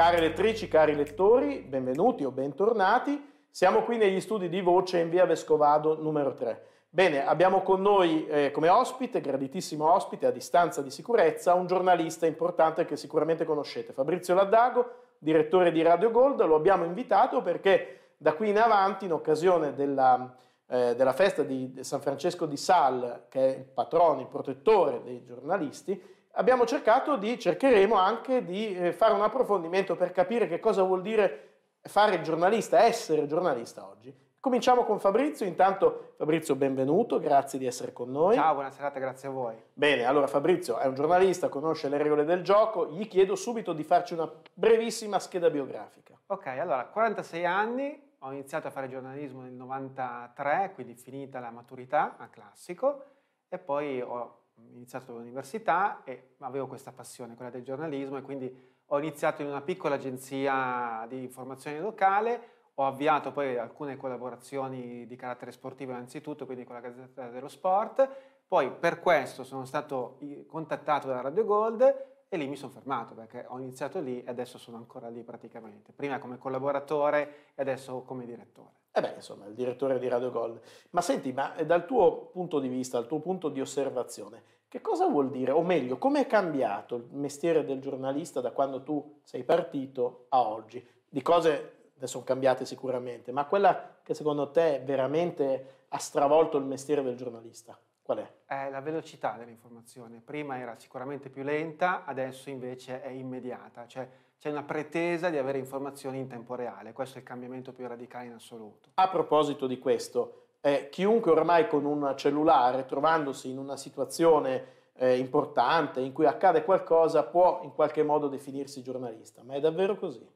Care lettrici, cari lettori, benvenuti o bentornati. Siamo qui negli studi di voce in via Vescovado numero 3. Bene, abbiamo con noi eh, come ospite, graditissimo ospite a distanza di sicurezza, un giornalista importante che sicuramente conoscete, Fabrizio Laddago, direttore di Radio Gold. Lo abbiamo invitato perché da qui in avanti, in occasione della, eh, della festa di San Francesco di Sal, che è il patrono, il protettore dei giornalisti, abbiamo cercato di, cercheremo anche di eh, fare un approfondimento per capire che cosa vuol dire fare il giornalista, essere giornalista oggi. Cominciamo con Fabrizio, intanto Fabrizio benvenuto, grazie di essere con noi. Ciao, buona serata, grazie a voi. Bene, allora Fabrizio è un giornalista, conosce le regole del gioco, gli chiedo subito di farci una brevissima scheda biografica. Ok, allora 46 anni, ho iniziato a fare giornalismo nel 93, quindi finita la maturità a classico e poi ho iniziato l'università e avevo questa passione, quella del giornalismo, e quindi ho iniziato in una piccola agenzia di informazione locale, ho avviato poi alcune collaborazioni di carattere sportivo innanzitutto, quindi con la Gazzetta dello Sport, poi per questo sono stato contattato da Radio Gold e lì mi sono fermato perché ho iniziato lì e adesso sono ancora lì praticamente, prima come collaboratore e adesso come direttore. Eh beh, insomma, il direttore di Radio Gold. Ma senti, ma dal tuo punto di vista, dal tuo punto di osservazione, che cosa vuol dire, o meglio, come è cambiato il mestiere del giornalista da quando tu sei partito a oggi? Di cose ne sono cambiate sicuramente, ma quella che secondo te veramente ha stravolto il mestiere del giornalista, qual è? È la velocità dell'informazione. Prima era sicuramente più lenta, adesso invece è immediata. Cioè, c'è una pretesa di avere informazioni in tempo reale, questo è il cambiamento più radicale in assoluto. A proposito di questo, eh, chiunque ormai con un cellulare, trovandosi in una situazione eh, importante in cui accade qualcosa, può in qualche modo definirsi giornalista, ma è davvero così?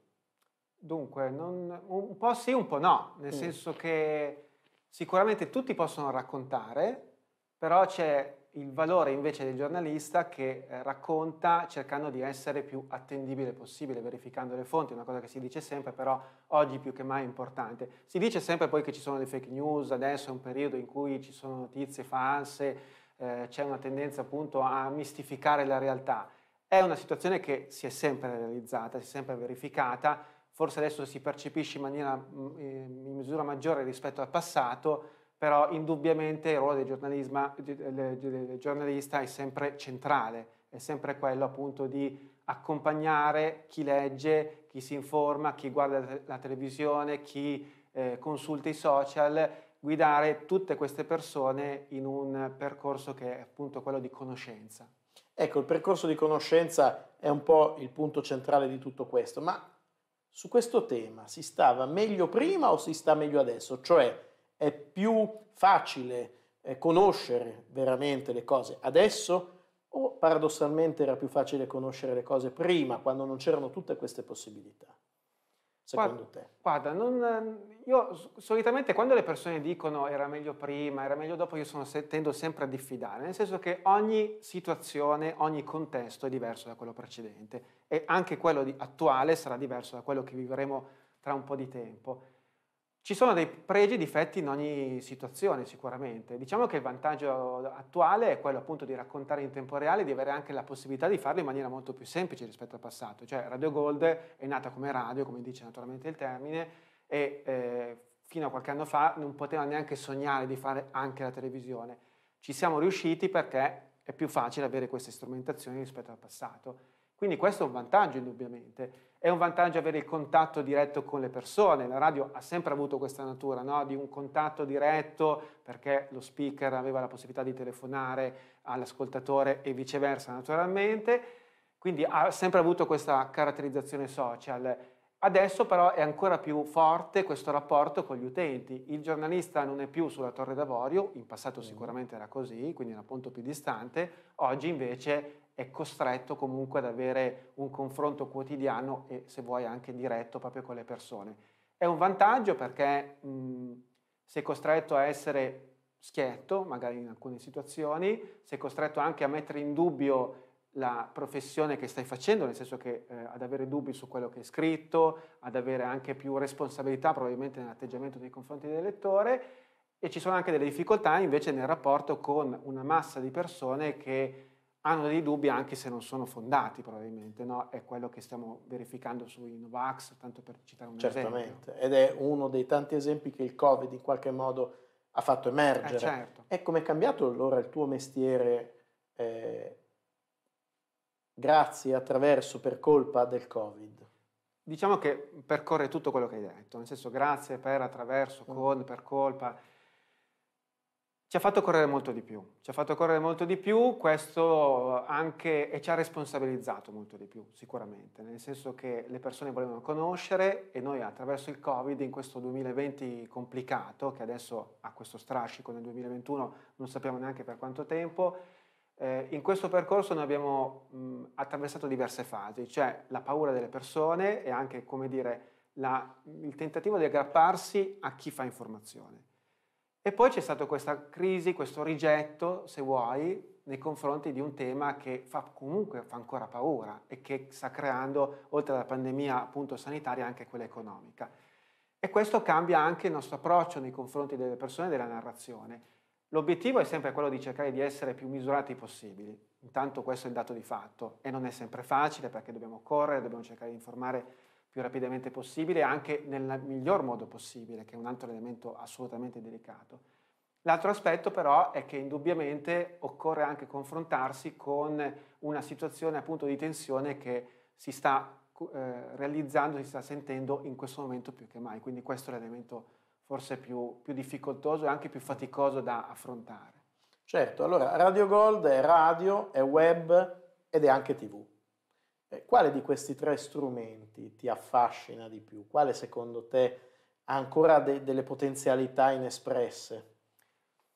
Dunque, non, un po' sì, un po' no, nel mm. senso che sicuramente tutti possono raccontare, però c'è il valore invece del giornalista che eh, racconta cercando di essere più attendibile possibile, verificando le fonti, una cosa che si dice sempre, però oggi più che mai è importante. Si dice sempre poi che ci sono le fake news, adesso è un periodo in cui ci sono notizie false, eh, c'è una tendenza appunto a mistificare la realtà. È una situazione che si è sempre realizzata, si è sempre verificata, forse adesso si percepisce in maniera mm, in misura maggiore rispetto al passato, però indubbiamente il ruolo del, giornalista è sempre centrale, è sempre quello appunto di accompagnare chi legge, chi si informa, chi guarda la televisione, chi eh, consulta i social, guidare tutte queste persone in un percorso che è appunto quello di conoscenza. Ecco, il percorso di conoscenza è un po' il punto centrale di tutto questo, ma su questo tema si stava meglio prima o si sta meglio adesso? Cioè, è più facile eh, conoscere veramente le cose adesso o paradossalmente era più facile conoscere le cose prima, quando non c'erano tutte queste possibilità? Secondo guarda, te? Guarda, non, io solitamente quando le persone dicono era meglio prima, era meglio dopo, io sono, tendo sempre a diffidare, nel senso che ogni situazione, ogni contesto è diverso da quello precedente e anche quello attuale sarà diverso da quello che vivremo tra un po' di tempo. Ci sono dei pregi e difetti in ogni situazione sicuramente. Diciamo che il vantaggio attuale è quello appunto di raccontare in tempo reale, di avere anche la possibilità di farlo in maniera molto più semplice rispetto al passato. Cioè Radio Gold è nata come radio, come dice naturalmente il termine, e eh, fino a qualche anno fa non poteva neanche sognare di fare anche la televisione. Ci siamo riusciti perché è più facile avere queste strumentazioni rispetto al passato. Quindi questo è un vantaggio indubbiamente. È un vantaggio avere il contatto diretto con le persone. La radio ha sempre avuto questa natura no? di un contatto diretto perché lo speaker aveva la possibilità di telefonare all'ascoltatore e viceversa naturalmente. Quindi ha sempre avuto questa caratterizzazione social. Adesso però è ancora più forte questo rapporto con gli utenti. Il giornalista non è più sulla Torre d'Avorio, in passato mm. sicuramente era così, quindi era un punto più distante, oggi invece è costretto comunque ad avere un confronto quotidiano e se vuoi anche diretto proprio con le persone. È un vantaggio perché mh, sei costretto a essere schietto, magari in alcune situazioni, sei costretto anche a mettere in dubbio la professione che stai facendo, nel senso che eh, ad avere dubbi su quello che è scritto, ad avere anche più responsabilità probabilmente nell'atteggiamento nei confronti del lettore e ci sono anche delle difficoltà invece nel rapporto con una massa di persone che hanno dei dubbi anche se non sono fondati probabilmente, no? È quello che stiamo verificando sui Novax, tanto per citare un Certamente. esempio. ed è uno dei tanti esempi che il Covid in qualche modo ha fatto emergere. Eh, certo. E come è cambiato allora il tuo mestiere eh, grazie, attraverso, per colpa del Covid? Diciamo che percorre tutto quello che hai detto, nel senso grazie, per, attraverso, Mm. con, per colpa. Ci ha fatto correre molto di più, ci ha fatto correre molto di più, questo anche e ci ha responsabilizzato molto di più, sicuramente, nel senso che le persone volevano conoscere e noi attraverso il Covid in questo 2020 complicato, che adesso ha questo strascico nel 2021, non sappiamo neanche per quanto tempo, eh, in questo percorso noi abbiamo mh, attraversato diverse fasi, cioè la paura delle persone e anche, come dire, la- il tentativo di aggrapparsi a chi fa informazione. E poi c'è stata questa crisi, questo rigetto, se vuoi, nei confronti di un tema che fa comunque fa ancora paura e che sta creando, oltre alla pandemia appunto sanitaria, anche quella economica. E questo cambia anche il nostro approccio nei confronti delle persone e della narrazione. L'obiettivo è sempre quello di cercare di essere più misurati possibili. Intanto questo è il dato di fatto e non è sempre facile perché dobbiamo correre, dobbiamo cercare di informare più rapidamente possibile, anche nel miglior modo possibile, che è un altro elemento assolutamente delicato. L'altro aspetto però è che indubbiamente occorre anche confrontarsi con una situazione appunto di tensione che si sta eh, realizzando, si sta sentendo in questo momento più che mai. Quindi questo è l'elemento forse più, più difficoltoso e anche più faticoso da affrontare. Certo, allora Radio Gold è radio, è web ed è anche TV. Eh, Quale di questi tre strumenti ti affascina di più? Quale secondo te ha ancora de- delle potenzialità inespresse?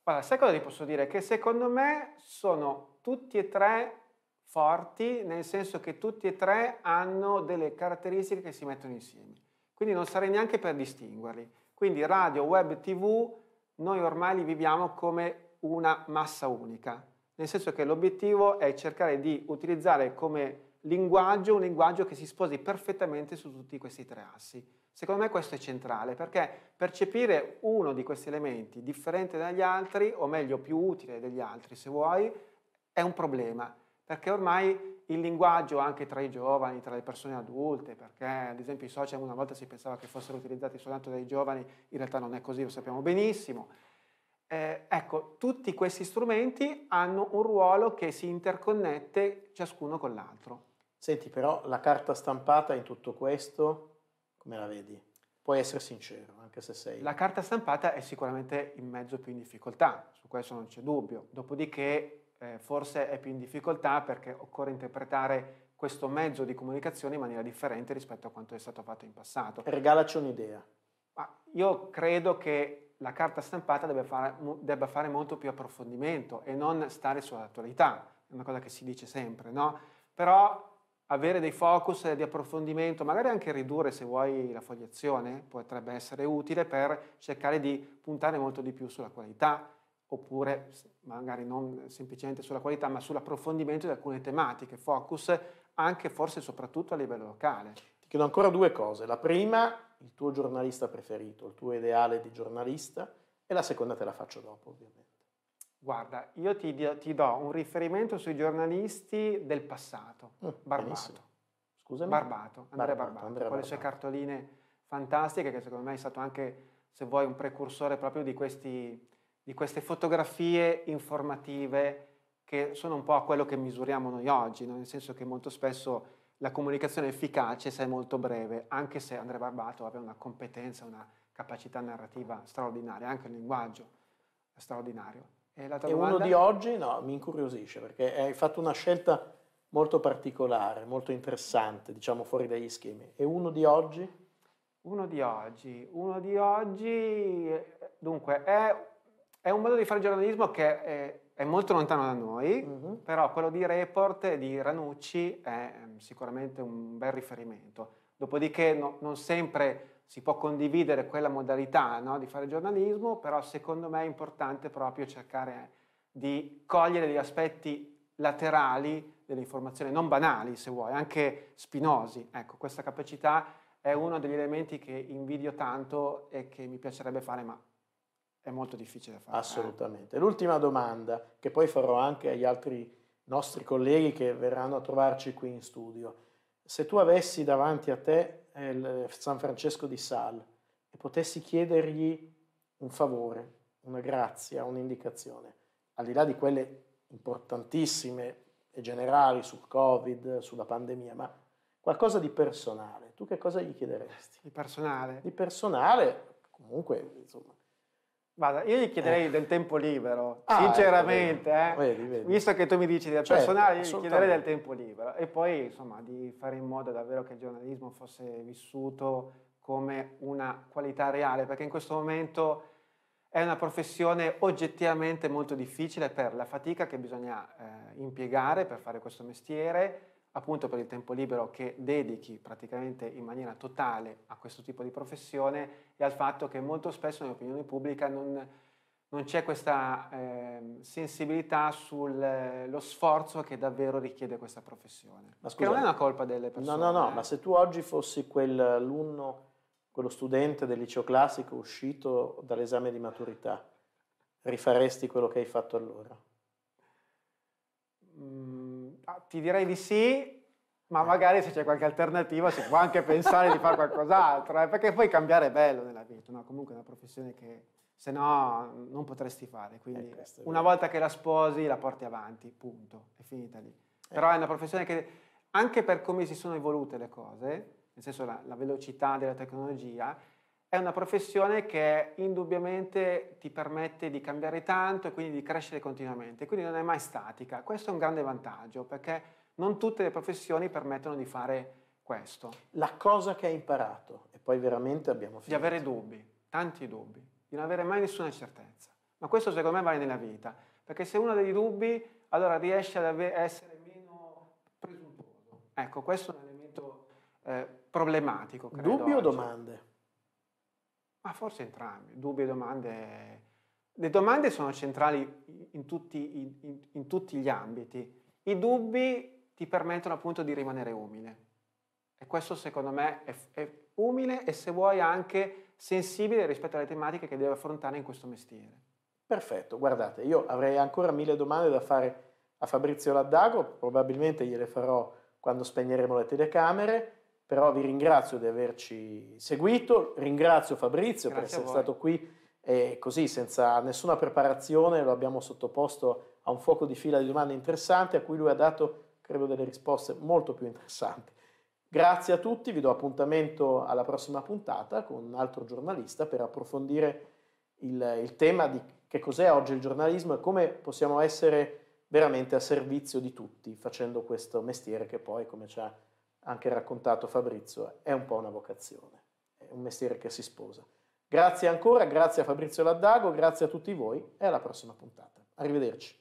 Guarda, sai cosa ti posso dire? Che secondo me sono tutti e tre forti, nel senso che tutti e tre hanno delle caratteristiche che si mettono insieme. Quindi non sarei neanche per distinguerli. Quindi radio, web, tv, noi ormai li viviamo come una massa unica, nel senso che l'obiettivo è cercare di utilizzare come linguaggio un linguaggio che si sposi perfettamente su tutti questi tre assi. Secondo me questo è centrale perché percepire uno di questi elementi differente dagli altri, o meglio più utile degli altri se vuoi, è un problema. Perché ormai il linguaggio anche tra i giovani, tra le persone adulte, perché ad esempio i social una volta si pensava che fossero utilizzati soltanto dai giovani, in realtà non è così, lo sappiamo benissimo. Eh, ecco, tutti questi strumenti hanno un ruolo che si interconnette ciascuno con l'altro. Senti, però la carta stampata in tutto questo, come la vedi? Puoi essere sincero, anche se sei... La carta stampata è sicuramente il mezzo più in difficoltà, su questo non c'è dubbio. Dopodiché eh, forse è più in difficoltà perché occorre interpretare questo mezzo di comunicazione in maniera differente rispetto a quanto è stato fatto in passato. Regalaci un'idea. Ma io credo che la carta stampata debba fare, debba fare molto più approfondimento e non stare sull'attualità, è una cosa che si dice sempre, no? Però avere dei focus di approfondimento, magari anche ridurre se vuoi la fogliazione, potrebbe essere utile per cercare di puntare molto di più sulla qualità, oppure magari non semplicemente sulla qualità, ma sull'approfondimento di alcune tematiche, focus anche forse soprattutto a livello locale. Ti chiedo ancora due cose. La prima, il tuo giornalista preferito, il tuo ideale di giornalista, e la seconda te la faccio dopo, ovviamente. Guarda, io ti, ti do un riferimento sui giornalisti del passato. Mm, Barbato. benissimo. Scusami? Barbato, Andrea Barbato, Barbato, Andrea con le sue Barbato. cartoline fantastiche che secondo me è stato anche, se vuoi, un precursore proprio di, questi, di queste fotografie informative che sono un po' a quello che misuriamo noi oggi, no? nel senso che molto spesso la comunicazione efficace se è molto breve, anche se Andrea Barbato aveva una competenza, una capacità narrativa straordinaria, anche il linguaggio straordinario. E, E uno di oggi, no, mi incuriosisce perché hai fatto una scelta molto particolare, molto interessante, diciamo fuori dagli schemi. E uno di oggi? Uno di oggi, uno di oggi, dunque, è, è un modo di fare giornalismo che è, è molto lontano da noi, Mhm. però quello di Report e di Ranucci è ehm, sicuramente un bel riferimento. Dopodiché no- non sempre si può condividere quella modalità no, di fare giornalismo, però secondo me è importante proprio cercare di cogliere gli aspetti laterali dell'informazione, non banali se vuoi, anche spinosi. Ecco, questa capacità è uno degli elementi che invidio tanto e che mi piacerebbe fare, ma è molto difficile fare. Assolutamente. L'ultima domanda, che poi farò anche agli altri nostri colleghi che verranno a trovarci qui in studio, se tu avessi davanti a te eh, il San Francesco di Sal e potessi chiedergli un favore, una grazia, un'indicazione, al di là di quelle importantissime e generali sul Covid, sulla pandemia, ma qualcosa di personale, tu che cosa gli chiederesti? Di personale? Di personale, comunque, insomma. Guarda, io gli chiederei eh. del tempo libero, ah, sinceramente, ecco, vedi. Eh. Vedi, vedi. visto che tu mi dici del certo, personale, io gli chiederei del tempo libero e poi insomma di fare in modo davvero che il giornalismo fosse vissuto come una qualità reale, perché in questo momento è una professione oggettivamente molto difficile per la fatica che bisogna eh, impiegare per fare questo mestiere, appunto per il tempo libero che dedichi praticamente in maniera totale a questo tipo di professione e al fatto che molto spesso nell'opinione pubblica non, non c'è questa eh, sensibilità sullo sforzo che davvero richiede questa professione. Ma scusa, che non è una colpa delle persone. No, no, no, eh. ma se tu oggi fossi quell'alunno, quello studente del liceo classico uscito dall'esame di maturità, rifaresti quello che hai fatto allora? Mm, ah, ti direi di sì, ma magari se c'è qualche alternativa si può anche pensare di fare qualcos'altro, eh, perché poi cambiare è bello nella vita, no? comunque è una professione che se no non potresti fare, quindi eh, una volta che la sposi la porti avanti, punto, è finita lì. Eh. Però è una professione che anche per come si sono evolute le cose, nel senso la, la velocità della tecnologia, è una professione che indubbiamente ti permette di cambiare tanto e quindi di crescere continuamente, quindi non è mai statica. Questo è un grande vantaggio perché non tutte le professioni permettono di fare questo. La cosa che hai imparato, e poi veramente abbiamo finito. Di avere dubbi, tanti dubbi, di non avere mai nessuna certezza. Ma questo secondo me vale nella vita, perché se uno ha dei dubbi, allora riesce ad essere meno presuntuoso. Ecco, questo è un elemento eh, problematico. Dubbi o domande? Ma forse entrambi, dubbi e domande. Le domande sono centrali in tutti, in, in tutti gli ambiti. I dubbi ti permettono appunto di rimanere umile. E questo secondo me è, è umile e se vuoi anche sensibile rispetto alle tematiche che deve affrontare in questo mestiere. Perfetto, guardate, io avrei ancora mille domande da fare a Fabrizio Laddago, probabilmente gliele farò quando spegneremo le telecamere, però vi ringrazio di averci seguito, ringrazio Fabrizio Grazie per essere stato qui e così senza nessuna preparazione lo abbiamo sottoposto a un fuoco di fila di domande interessanti a cui lui ha dato credo delle risposte molto più interessanti. Grazie a tutti, vi do appuntamento alla prossima puntata con un altro giornalista per approfondire il, il tema di che cos'è oggi il giornalismo e come possiamo essere veramente a servizio di tutti facendo questo mestiere che poi, come ci ha anche raccontato Fabrizio, è un po' una vocazione, è un mestiere che si sposa. Grazie ancora, grazie a Fabrizio Laddago, grazie a tutti voi e alla prossima puntata. Arrivederci.